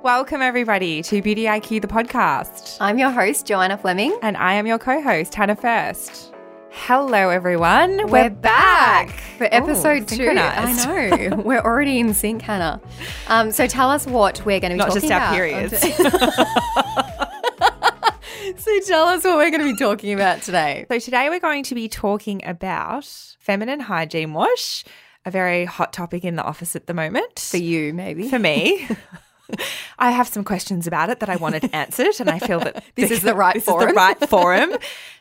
Welcome, everybody, to Beauty IQ, the podcast. I'm your host, Joanna Fleming. And I am your co host, Hannah First. Hello, everyone. We're, We're back. back for episode Ooh, two. I know. we're already in sync, Hannah. Um, so tell us what we're going to be Not talking about. Not just our periods. so tell us what we're going to be talking about today. So today we're going to be talking about feminine hygiene wash, a very hot topic in the office at the moment. For you, maybe. For me. I have some questions about it that I wanted answered, and I feel that this is the right this forum. Is the right forum.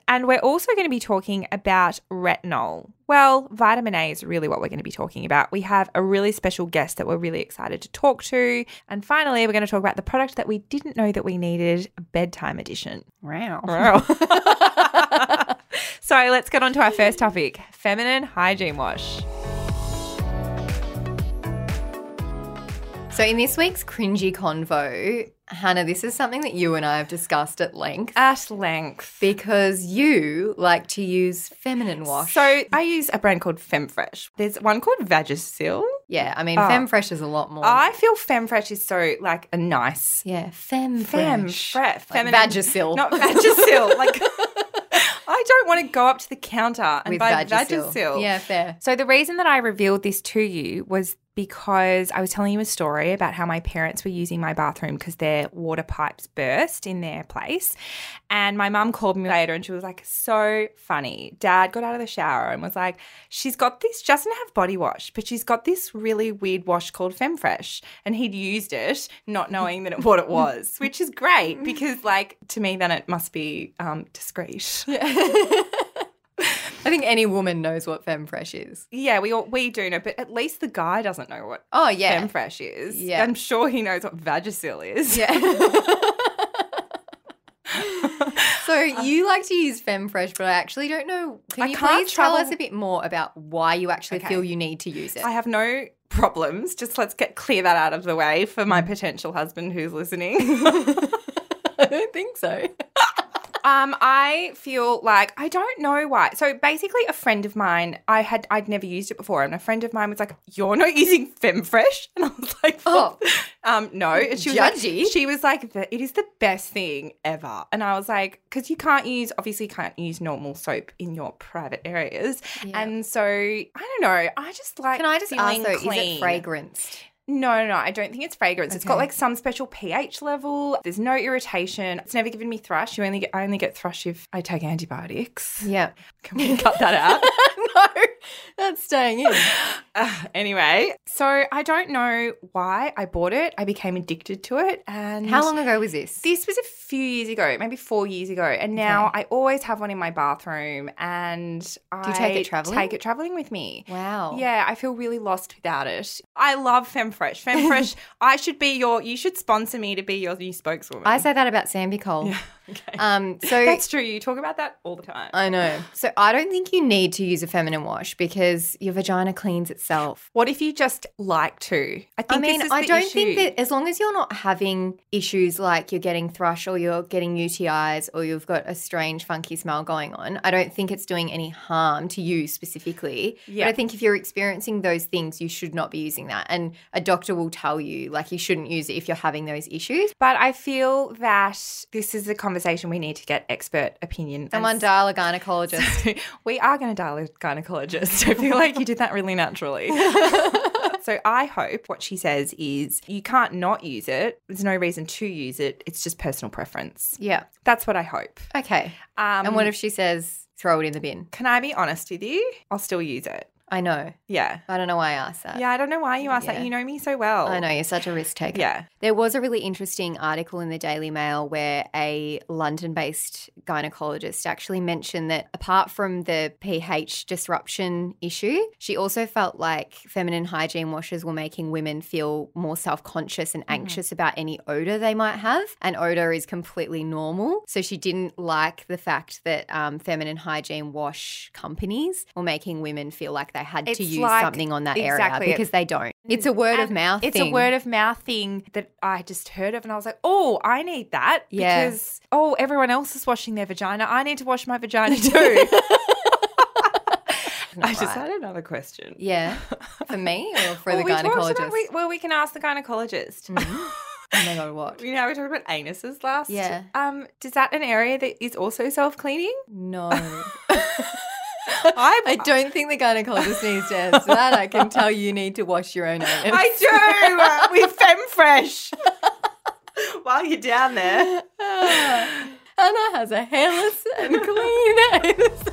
and we're also going to be talking about retinol. Well, vitamin A is really what we're going to be talking about. We have a really special guest that we're really excited to talk to, and finally, we're going to talk about the product that we didn't know that we needed, bedtime edition. Wow. Wow. so let's get on to our first topic: feminine hygiene wash. So, in this week's cringy convo, Hannah, this is something that you and I have discussed at length. At length. Because you like to use feminine wash. So, I use a brand called Femfresh. There's one called Vagisil. Yeah, I mean, oh. Femfresh is a lot more. I feel Femfresh is so like a nice. Yeah, Femfresh. Femfresh. Like feminine. Vagisil. Not Vagisil. like. I don't want to go up to the counter and With buy Vagisil. Vagisil. Yeah, fair. So the reason that I revealed this to you was because I was telling you a story about how my parents were using my bathroom because their water pipes burst in their place. And my mum called me later and she was like, so funny. Dad got out of the shower and was like, she's got this, she doesn't have body wash, but she's got this really weird wash called Femfresh. And he'd used it, not knowing that it, what it was, which is great because, like, to me, then it must be um, discreet. Yeah. I think any woman knows what Femfresh is. Yeah, we all, we do know, but at least the guy doesn't know what oh yeah Femfresh is. Yeah, I'm sure he knows what Vagisil is. Yeah. so you like to use Femfresh, but I actually don't know. Can I you please travel- tell us a bit more about why you actually Okay. feel you need to use it? I have no problems. Just let's get clear that out of the way for my mm. potential husband who's listening. I don't think so. Um, I feel like I don't know why. So basically, a friend of mine, I had I'd never used it before, and a friend of mine was like, "You're not using Femfresh," and I was like, Oh. um, no." And she was like- Judgy. she was like, "It is the best thing ever," and I was like, "Because you can't use obviously you can't use normal soap in your private areas, Yeah. and so I don't know. I just like Can I just ask though, clean. is it fragranced? No, no, no. I don't think it's fragrance. It's got like some special pH level. There's no irritation. It's never given me thrush. You only get I only get thrush if I take antibiotics. Yeah. Can we cut that out? no, that's staying in. Uh, anyway, so I don't know why I bought it. I became addicted to it, and How long ago was this? This was a few years ago, maybe four years ago, and now Okay. I always have one in my bathroom. And Do you take it traveling? Take it traveling with me. Wow. Yeah, I feel really lost without it. I love Femfresh. Femfresh, I should be your, you should sponsor me to be your new spokeswoman. I say that about Sambucol. Yeah, okay. Um, so That's true. You talk about that all the time. I know. So I don't think you need to use a feminine wash because your vagina cleans itself. what if you just like to? I think I mean, I don't issue. think that as long as you're not having issues like you're getting thrush or you're getting UTIs or you've got a strange funky smell going on, I don't think it's doing any harm to you specifically. Yeah. But I think if you're experiencing those things, you should not be using that. And a doctor will tell you like you shouldn't use it if you're having those issues. But I feel that this is a conversation we need to get expert opinion. And Someone dial a gynecologist. we are going to dial a gynecologist. I feel like you did that really naturally. so I hope what she says is you can't not use it. There's no reason to use it. It's just personal preference. yeah. That's what I hope. Okay. Um, and what if she says throw it in the bin? can I be honest with you? I'll still use it. I know. Yeah. I don't know why I asked that. Yeah, I don't know why you asked Yeah. that. You know me so well. I know you're such a risk taker. Yeah. There was a really interesting article in the Daily Mail where a London based gynecologist actually mentioned that apart from the pH disruption issue, she also felt like feminine hygiene washes were making women feel more self conscious and anxious about any odor they might have. And odor is completely normal. So she didn't like the fact that um, feminine hygiene wash companies were making women feel like they had to use like- something on that exactly. area because they don't. It's a word of mouth It's thing. a word of mouth thing that I just heard of, and I was like, "Oh, I need that." Yeah. Because oh, everyone else is washing their vagina. I need to wash my vagina too. I just right. had another question. Yeah. For me or for Well, the we gynecologist? about- we- well, we can ask the gynecologist. Oh my god, what? You know, we talked about anuses last. Yeah. Um, is that an area that is also self cleaning? No. I I don't think the gynecologist needs to answer that. I can tell you need to wash your own anus. I do with FemFresh. While you're down there. Anna has a hairless and clean anus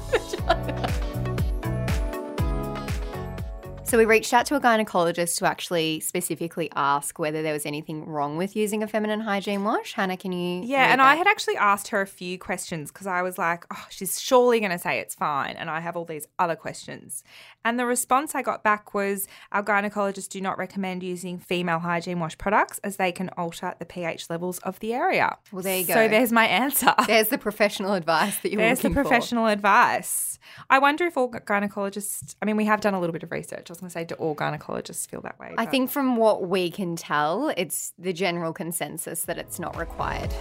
So we reached out to a gynecologist to actually specifically ask whether there was anything wrong with using a feminine hygiene wash. Hannah, can you? Yeah, and I had actually asked her a few questions because I was like, oh, she's surely going to say it's fine. And I have all these other questions. And the response I got back was our gynecologists do not recommend using female hygiene wash products as they can alter the pH levels of the area. Well, there you go. So there's my answer. There's the professional advice that you're There's the looking for. professional advice. I wonder if all gynecologists, I mean, we have done a little bit of research. Was going to say, do all gynecologists feel that way? I But- think from what we can tell, it's the general consensus that it's not required.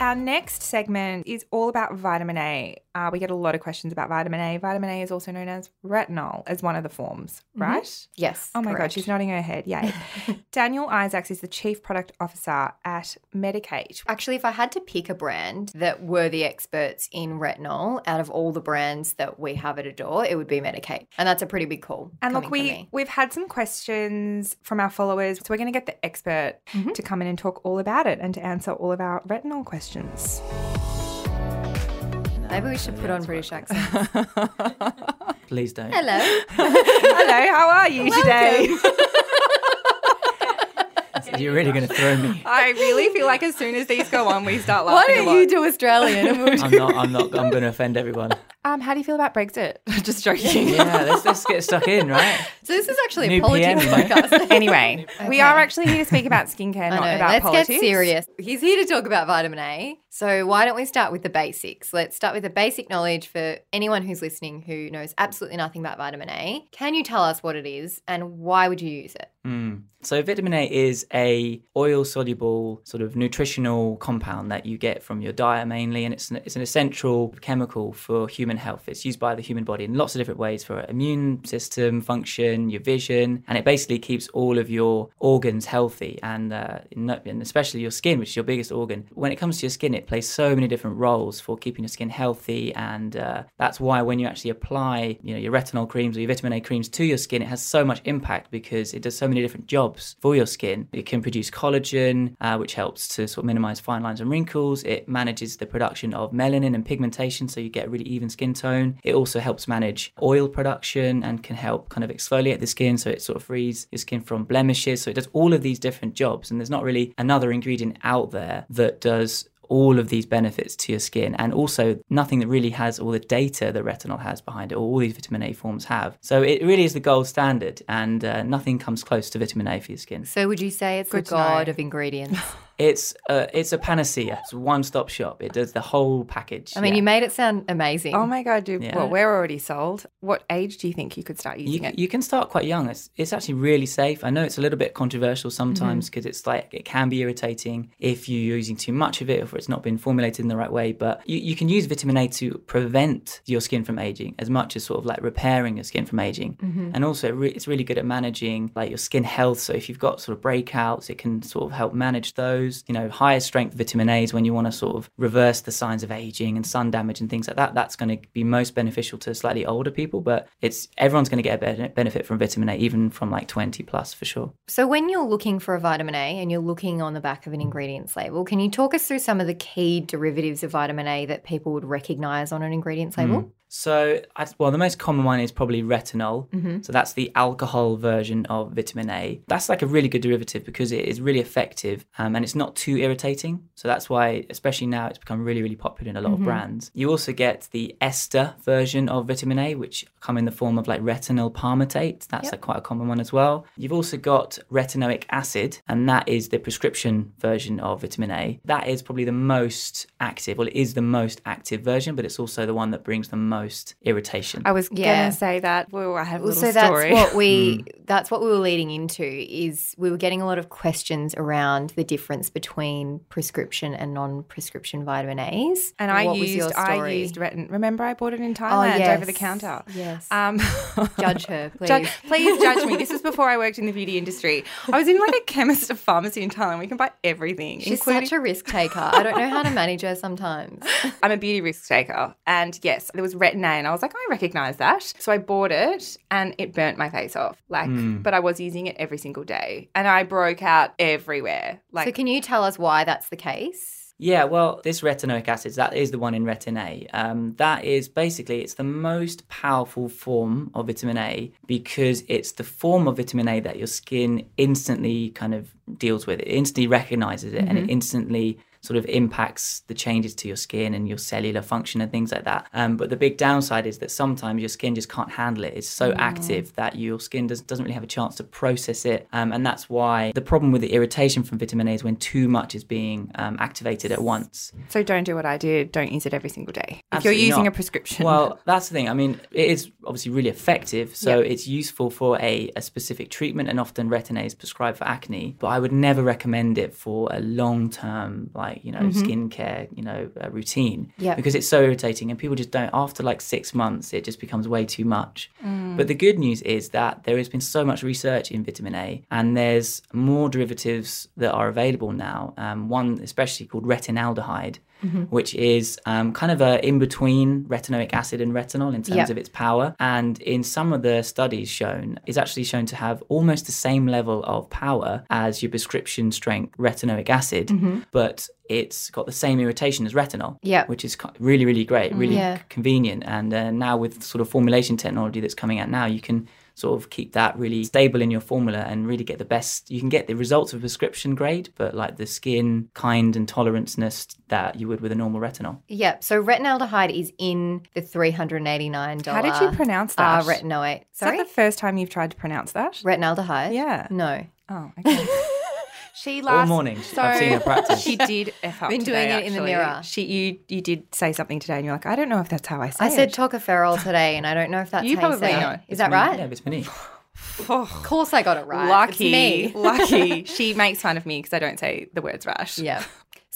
Our next segment is all about vitamin A. Uh, we get a lot of questions about vitamin A. Vitamin A is also known as retinol as one of the forms, right? Yes. Oh my God, she's nodding her head. Yay. Daniel Isaacs is the Chief Product Officer at Medik8. Actually, if I had to pick a brand that were the experts in retinol out of all the brands that we have at Adore, it would be Medik8. And that's a pretty big call. And look, we, we've had some questions from our followers. So we're going to get the expert Mm-hmm. to come in and talk all about it and to answer all of our retinol questions. Maybe we should put on British accents. Please don't. Hello. Hello, how are you today? You're really going to throw me. I really feel like as soon as these go on, we start laughing. Why don't you lot. do Australian? And we'll I'm not. I'm not. I'm going to offend everyone. Um, how do you feel about Brexit? Just joking. Yeah, let's let's get stuck in, right? So this is actually a politics PM, podcast. Anyway, we are actually here to speak about skincare, I not know. about Let's politics. get serious. He's here to talk about vitamin A. So why don't we start with the basics? Let's start with the basic knowledge for anyone who's listening who knows absolutely nothing about vitamin A. Can you tell us what it is and why would you use it? Mm. So vitamin A is a oil soluble sort of nutritional compound that you get from your diet mainly, and it's an, it's an essential chemical for human health. It's used by the human body in lots of different ways for immune system function, your vision, and it basically keeps all of your organs healthy, and uh, and especially your skin, which is your biggest organ. When it comes to your skin, it plays so many different roles for keeping your skin healthy, and uh, that's why when you actually apply, you know, your retinol creams or your vitamin A creams to your skin, it has so much impact because it does so many different jobs for your skin. It can produce collagen, uh, which helps to sort of minimize fine lines and wrinkles. It manages the production of melanin and pigmentation, so you get a really even skin tone. It also helps manage oil production and can help kind of exfoliate the skin, so it sort of frees your skin from blemishes. So it does all of these different jobs, and there's not really another ingredient out there that does all of these benefits to your skin and also nothing that really has all the data that retinol has behind it or all these vitamin A forms have. So it really is the gold standard and uh, nothing comes close to vitamin A for your skin. So would you say it's Good the to know. god of ingredients? It's uh, it's a panacea. It's a one-stop shop. It does the whole package. I mean, Yeah. you made it sound amazing. Oh my god, dude! Yeah. Well, we're already sold. What age do you think you could start You, using it? you can start quite young. It's, it's actually really safe. I know it's a little bit controversial sometimes Mm-hmm. because it's like it can be irritating if you're using too much of it or if it's not been formulated in the right way. But you, you can use vitamin A to prevent your skin from aging as much as sort of like repairing your skin from aging. Mm-hmm. And also, it re- it's really good at managing like your skin health. So if you've got sort of breakouts, it can sort of help manage those. Those. You know, higher strength vitamin A's when you want to sort of reverse the signs of aging and sun damage and things like that. That's going to be most beneficial to slightly older people, but it's everyone's going to get a benefit from vitamin A, even from like 20 plus for sure. So, when you're looking for a vitamin A and you're looking on the back of an ingredients label, can you talk us through some of the key derivatives of vitamin A that people would recognize on an ingredients label? Mm. So, well, the most common one is probably retinol. Mm-hmm. So that's the alcohol version of vitamin A. That's like a really good derivative because it is really effective um, and it's not too irritating. So that's why, especially now, it's become really, really popular in a lot Mm-hmm. of brands. You also get the ester version of vitamin A, which come in the form of like retinyl palmitate. That's Yep. like quite a common one as well. You've also got retinoic acid, and that is the prescription version of vitamin A. That is probably the most active. Well, it is the most active version, but it's also the one that brings the most irritation. I was Yeah. gonna say that. Well, I have a Well, little so story. that's what we hmm. That's what we were leading into is we were getting a lot of questions around the difference between prescription and non-prescription vitamin A's. and I what used I? Oh, used retin. Remember, I bought it in Thailand over the counter. Yes. Um, Judge her, please. Ju- please judge me. This was before I worked in the beauty industry. I was in like a chemist or pharmacy in Thailand. We can buy everything, She's including. such a risk taker. I don't know how to manage her sometimes. I'm a beauty risk taker, and yes, there was retin A, and I was like, I recognize that. So I bought it, and it burnt my face off. Like, but I was using it every single day, and I broke out everywhere. Like, so can you tell us why that's the case? Yeah, well, this retinoic acid, that is the one in retin A. Um, that is basically, it's the most powerful form of vitamin A because it's the form of vitamin A that your skin instantly kind of deals with. It instantly recognizes it and it instantly sort of impacts the changes to your skin and your cellular function and things like that. Um, but the big downside is that sometimes your skin just can't handle it. It's so active that your skin does, doesn't really have a chance to process it. Um, and that's why the problem with the irritation from vitamin A is when too much is being um, activated at once. so don't do what I did. Don't use it every single day. if Absolutely you're using not. a prescription, Well, that's the thing. I mean, it is obviously really effective, so it's useful for a, a specific treatment, and often retin A is prescribed for acne. But I would never recommend it for a long term, like you know, skincare, you know, uh, routine, Yep. because it's so irritating, and people just don't. After like six months, it just becomes way too much. But the good news is that there has been so much research in vitamin A, and there's more derivatives that are available now. Um, one especially called retinaldehyde, which is um, kind of a in between retinoic acid and retinol in terms Yep. of its power. And in some of the studies shown, is actually shown to have almost the same level of power as your prescription strength retinoic acid, but it's got the same irritation as retinol, Yep. which is really, really great, really Yeah. convenient. And uh, now with sort of formulation technology that's coming out now, you can sort of keep that really stable in your formula and really get the best. You can get the results of prescription grade, but like the skin kind and toleranceness that you would with a normal retinol. Yep. So retinaldehyde is in the three hundred and eighty nine dollars. how did you pronounce Uh, that? retinoate. Is Sorry, that the first time you've tried to pronounce that? retinaldehyde. Yeah. No. Oh, okay. she All last morning, So I've seen her practice. She did f up Been today, doing it in the actually. mirror. She you you did say something today, and you're like, I don't know if that's how I say it. I said it. tocopherol today, and I don't know if that's You how probably you say know. it. Is that Vitamin- right? Yeah, vitamin E. Of course, I got it right. lucky, It's me. lucky. She makes fun of me because I don't say the words right. Yeah.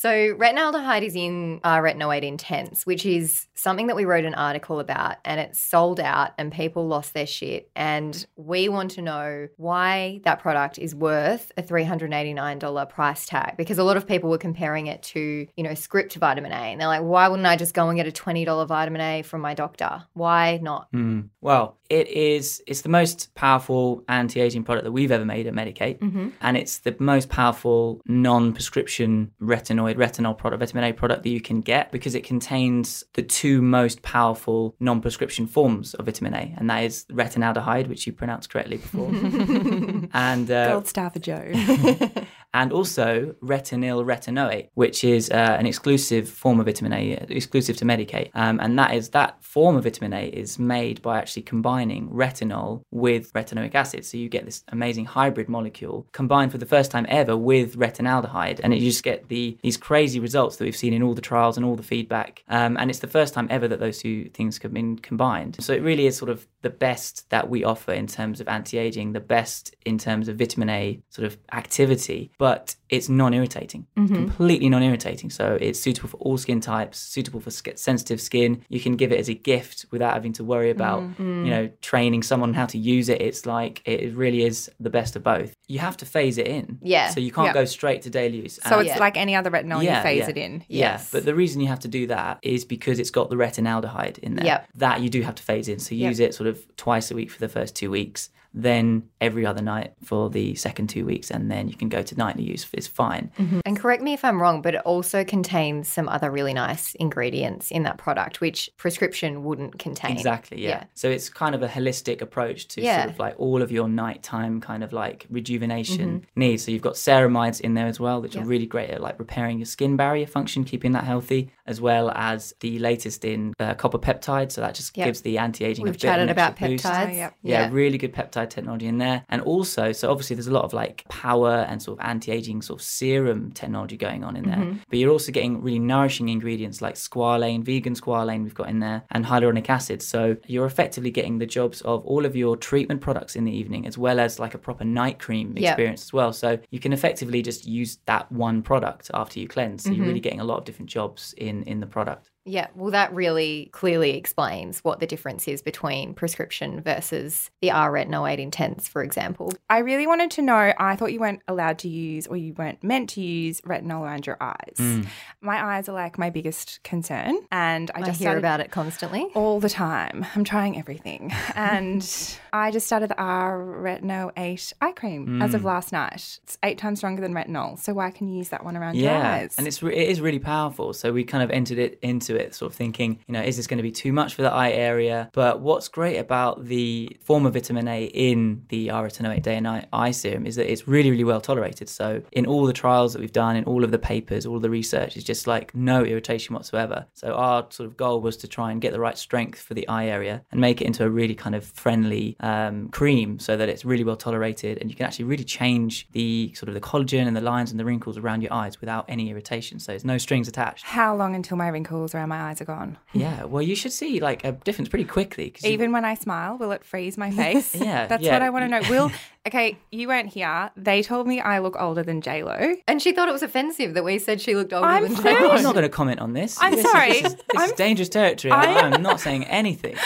So retinaldehyde is in uh, retinoate intense, which is something that we wrote an article about, and it's sold out, and people lost their shit. And we want to know why that product is worth a three hundred eighty nine dollar price tag, because a lot of people were comparing it to you know script vitamin A, and they're like, why wouldn't I just go and get a twenty dollar vitamin A from my doctor? Why not? Mm. Well, it is. It's the most powerful anti-aging product that we've ever made at Medik8, and it's the most powerful non-prescription retinoid retinol product, vitamin A product that you can get because it contains the two most powerful non-prescription forms of vitamin A, and that is retinaldehyde, which you pronounced correctly before, and uh, Gold star for Joe. and also retinyl retinoate, which is uh, an exclusive form of vitamin A, exclusive to Medik8. Um, and that is that form of vitamin A is made by actually combining retinol with retinoic acid. So you get this amazing hybrid molecule combined for the first time ever with retinaldehyde, and you just get the these crazy results that we've seen in all the trials and all the feedback. Um, and it's the first time ever that those two things have been combined. So it really is sort of the best that we offer in terms of anti-aging, the best in terms of vitamin A sort of activity, but it's non-irritating, mm-hmm. completely non-irritating. So it's suitable for all skin types, suitable for sk- sensitive skin. You can give it as a gift without having to worry about, mm-hmm. you know, training someone how to use it. It's like it really is the best of both. You have to phase it in, Yeah. So you can't Yeah. go straight to daily use. So And- it's like any other retinol, you phase it in. yeah, Yes. but the reason you have to do that is because it's got the retinaldehyde in there. Yep. That you do have to phase in. So use it sort of twice a week for the first two weeks, then every other night for the second two weeks, and then you can go to nightly use. It's fine. And correct me if I'm wrong, but it also contains some other really nice ingredients in that product, which prescription wouldn't contain. Exactly, yeah. Yeah. So it's kind of a holistic approach to Yeah. sort of like all of your nighttime kind of like rejuvenation Mm-hmm. needs. So you've got ceramides in there as well, which are really great at like repairing your skin barrier function, keeping that healthy, as well as the latest in uh, copper peptide. So that just Yep. gives the anti-aging. a We've bit of an chatted about extra boost. peptides. Oh, yep. yeah, really good peptide technology in there. And also, so obviously there's a lot of like power and sort of anti-aging sort of serum technology going on in there. Mm-hmm. But you're also getting really nourishing ingredients like squalane, vegan squalane we've got in there, and hyaluronic acid. So you're effectively getting the jobs of all of your treatment products in the evening as well as like a proper night cream Yep. experience as well. So you can effectively just use that one product after you cleanse. So Mm-hmm. you're really getting a lot of different jobs in in the product. Yeah, well, that really clearly explains what the difference is between prescription versus the R retinoate intense, for example. I really wanted to know. I thought you weren't allowed to use or you weren't meant to use retinol around your eyes. Mm. My eyes are like my biggest concern, and I I, just hear about it constantly. all the time. I'm trying everything, and I just started the R Retinoate eye cream as Mm. of last night. It's eight times stronger than retinol, so why can you use that one around your Yeah, eyes? and it's re- it is really powerful. So we kind of entered it into it, sort of thinking, you know, is this going to be too much for the eye area? But what's great about the form of vitamin A in the R-retinoate day and night eye serum is that it's really, really well tolerated. So in all the trials that we've done, in all of the papers, all the research, it's just like no irritation whatsoever. So our sort of goal was to try and get the right strength for the eye area and make it into a really kind of friendly um, cream, so that it's really well tolerated and you can actually really change the sort of the collagen and the lines and the wrinkles around your eyes without any irritation. So there's no strings attached. How long until my wrinkles around my eyes are gone? Yeah, well, you should see like a difference pretty quickly. 'cause you- Even when I smile, will it freeze my face? Yeah, That's yeah. what I want to know. Will, okay, you weren't here. They told me I look older than J Lo, And she thought it was offensive that we said she looked older I'm than thirty. Jane. I'm not going to comment on this. I'm This is- sorry. This is, this is dangerous territory. I'm not saying anything.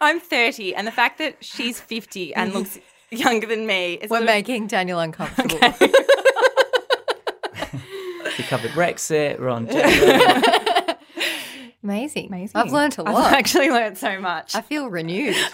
I'm 30, and the fact that she's 50 and looks younger than me is We're little- making Daniel uncomfortable. We covered Brexit. We're on. Amazing. amazing. I've learned a lot. I've actually learned so much. I feel renewed.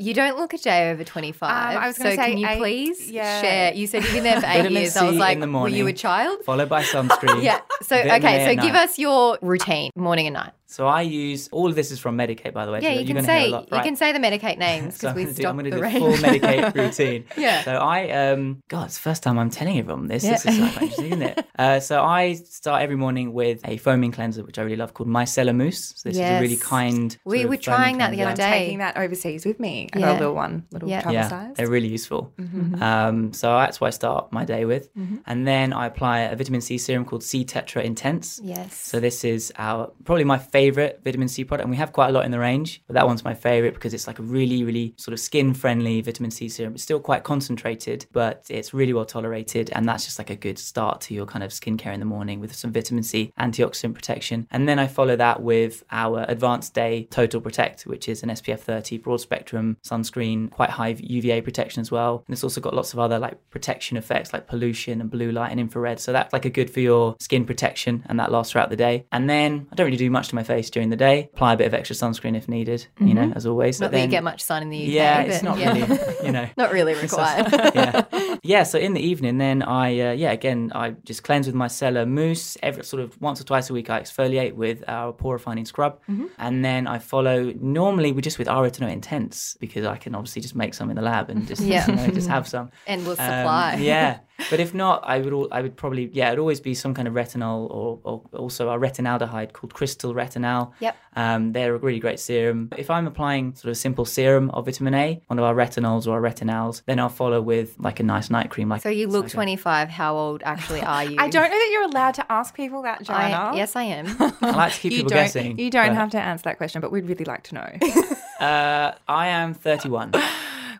You don't look a day over 25. Um, I was so gonna say can you eight- please yeah. share? You said you've been there for eight Vitamin years. I was like, in the were you a child? Followed by sunscreen. Yeah. So, okay. So at give us your routine, morning and night. So I use all of this is from Medik8, by the way. Yeah, so you you're can gonna hear say a lot, you can say the Medik8 names because I'm we gonna do, I'm gonna the do the rain. full Medik8 routine. Yeah. So I, um, God, it's the first time I'm telling everyone this. Yeah. This is so interesting, isn't it? Uh, so I start every morning with a foaming cleanser, which I really love, called Micellar Mousse. So this is a really kind. We sort were trying that the cleanser. other I'm day. taking that overseas with me. I got Yeah. a little one, little Yeah. travel Yeah, size. they're really useful. Mm-hmm. Um, so that's what I start my day with, and then I apply a vitamin C serum called C Tetra Intense. Yes. So this is our probably my favorite vitamin C product, and we have quite a lot in the range, but that one's my favorite because it's like a really, really sort of skin-friendly vitamin C serum. It's still quite concentrated, but it's really well tolerated, and that's just like a good start to your kind of skincare in the morning with some vitamin C antioxidant protection. And then I follow that with our Advanced Day Total Protect, which is an SPF 30 broad spectrum sunscreen, quite high UVA protection as well, and it's also got lots of other like protection effects like pollution and blue light and infrared. So that's like a good for your skin protection, and that lasts throughout the day. And then I don't really do much to my face during the day. Apply a bit of extra sunscreen if needed, you know, as always. Not But that you then- get much sun in the UK. yeah, it's not yeah. really, you know. not really required. yeah, yeah. So in the evening, then I, uh, yeah, again, I just cleanse with my micellar mousse. Every sort of once or twice a week, I exfoliate with our pore refining scrub, Mm-hmm. and then I follow normally we just with R-Retinoate Intense because I can obviously just make some in the lab and just Yeah. you know, just have some. And we'll supply. yeah, but if not, I would al- I would probably yeah, it'd always be some kind of retinol or, or also our retinaldehyde called Crystal Retinal. Yep. Um, they're a really great serum. If I'm applying sort of a simple serum of vitamin A, one of our retinols or our retinals, then I'll follow with like a nice night cream. Like So you look like a- 25. How old actually are you? I don't know that you're allowed to ask people that, I, yes, I am. I like to keep you people don't, guessing. You don't but, have to answer that question, but we'd really like to know. Uh, I am 31.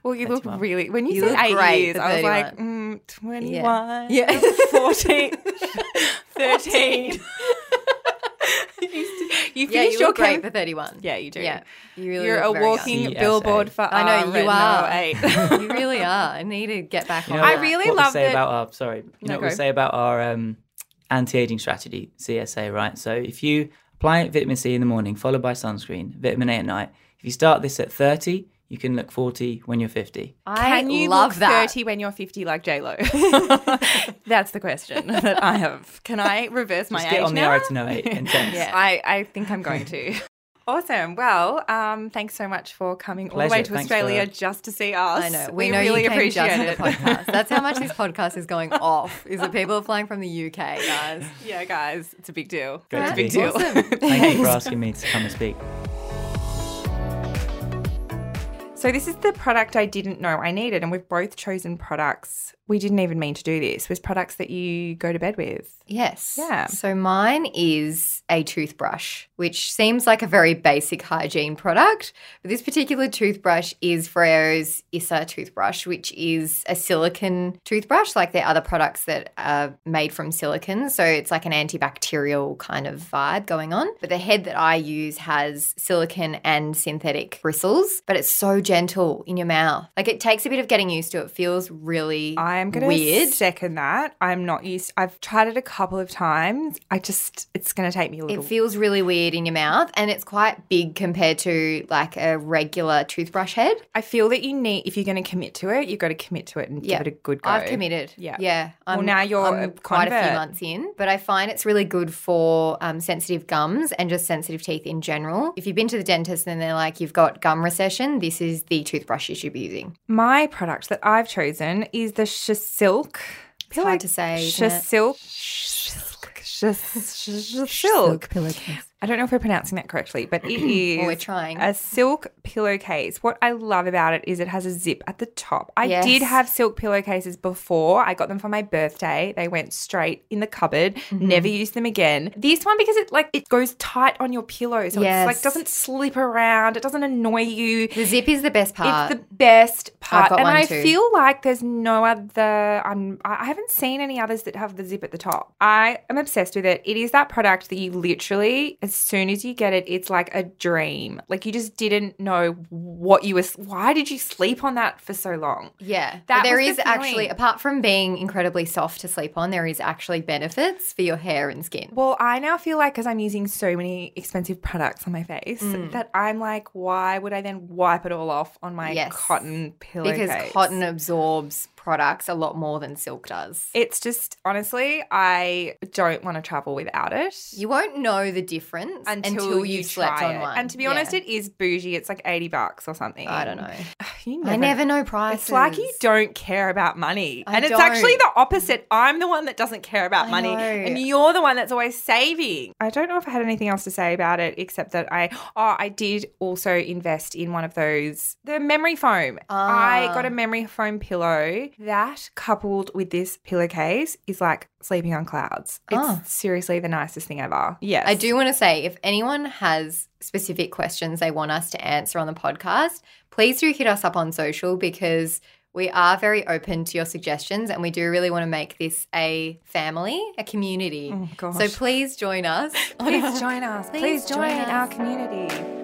well, you look really. When you, You said eight great years, I was like, 31. mm, I'm 21, Yeah. 14, 13. you Yeah, finished you your look great for 31. Yeah, you do. Yeah. You really You're a look young. walking CSA. billboard for I know, our you are. eight. you really are. I need to get back You on know I that. what- really what love we say that- about our sorry. You No, know what we go. say about our um, anti-aging strategy, CSA, right? So if you apply vitamin C in the morning, followed by sunscreen, vitamin A at night. If you start this at 30, you can look 40 when you're 50. I Can you love look that. 30 when you're 50 like J-Lo? That's the question that I have. Can I reverse my Just age get on the now? R-Retinoate intense. Yeah. I, I think I'm going to. Awesome. Well, um, thanks so much for coming all the way to Thanks Australia for- just to see us. I know. We, We, know really you came appreciate just it. the podcast. That's how much this podcast is going off. Is that people are flying from the UK, guys. yeah, guys, it's a big deal. Great it's to a big be deal. Awesome. Thank you for asking me to come and speak. So this is the product I didn't know I needed, and we've both chosen products. We didn't even mean to do this. Was products that you go to bed with. Yes. Yeah. So mine is a toothbrush, which seems like a very basic hygiene product. But this particular toothbrush is Foreo's Issa toothbrush, which is a silicon toothbrush, like their other products that are made from silicon. So it's like an antibacterial kind of vibe going on. But the head that I use has silicon and synthetic bristles, but it's so gentle in your mouth. Like it takes a bit of getting used to. It feels really I am going to weird. second that. I'm not used. I've tried it a couple of times. I just it's going to take me a little. It feels really weird in your mouth and it's quite big compared to like a regular toothbrush head. I feel that you need if you're going to commit to it, you've got to commit to it and Yeah. give it a good go. I've committed. Yeah. Yeah. Well, I'm, now you're I'm a quite a few months in, but I find it's really good for um, sensitive gums and just sensitive teeth in general. If you've been to the dentist and they're like, you've got gum recession, this is the toothbrush you should be using. My product that I've chosen is the Shasilk. It's hard to say. isn't it? Shasilk. Shasilk. pillowcase. I don't know if we're pronouncing that correctly, but it is Well, we're trying. a silk pillowcase. What I love about it is it has a zip at the top. I Yes. did have silk pillowcases before. I got them for my birthday. They went straight in the cupboard. Mm-hmm. Never used them again. This one because it like it goes tight on your pillow, so it's like doesn't slip around. It doesn't annoy you. The zip is the best part. It's the best part, and I too. feel like there's no other. I'm. I I haven't seen any others that have the zip at the top. I am obsessed with it. It is that product that you literally, as soon as you get it, it's like a dream. Like you just didn't know what you were. Why did you sleep on that for so long? Yeah, That there is the actually, apart from being incredibly soft to sleep on, there is actually benefits for your hair and skin. Well, I now feel like because I'm using so many expensive products on my face mm. that I'm like, why would I then wipe it all off on my Yes. cotton pillowcase? Because cotton absorbs products a lot more than silk does. It's just honestly, I don't want to travel without it. You won't know the difference until, you slept try on it. one. And to be Yeah. honest, it is bougie. It's like eighty bucks or something. I don't know. You I never know prices. It's like you don't care about money, I and it's actually the opposite. I'm the one that doesn't care about I money, know. and you're the one that's always saving. I don't know if I had anything else to say about it except that I oh I did also invest in one of those the memory foam. I Ah. got a memory foam pillow that coupled with this pillowcase is like sleeping on clouds. It's Ah. seriously the nicest thing ever. Yes, I do want to say if anyone has specific questions they want us to answer on the podcast, please do hit us up on social because we are very open to your suggestions and we do really want to make this a family, a community. Oh, gosh. so please join us. Please join us. Please, Please join, join us. our community.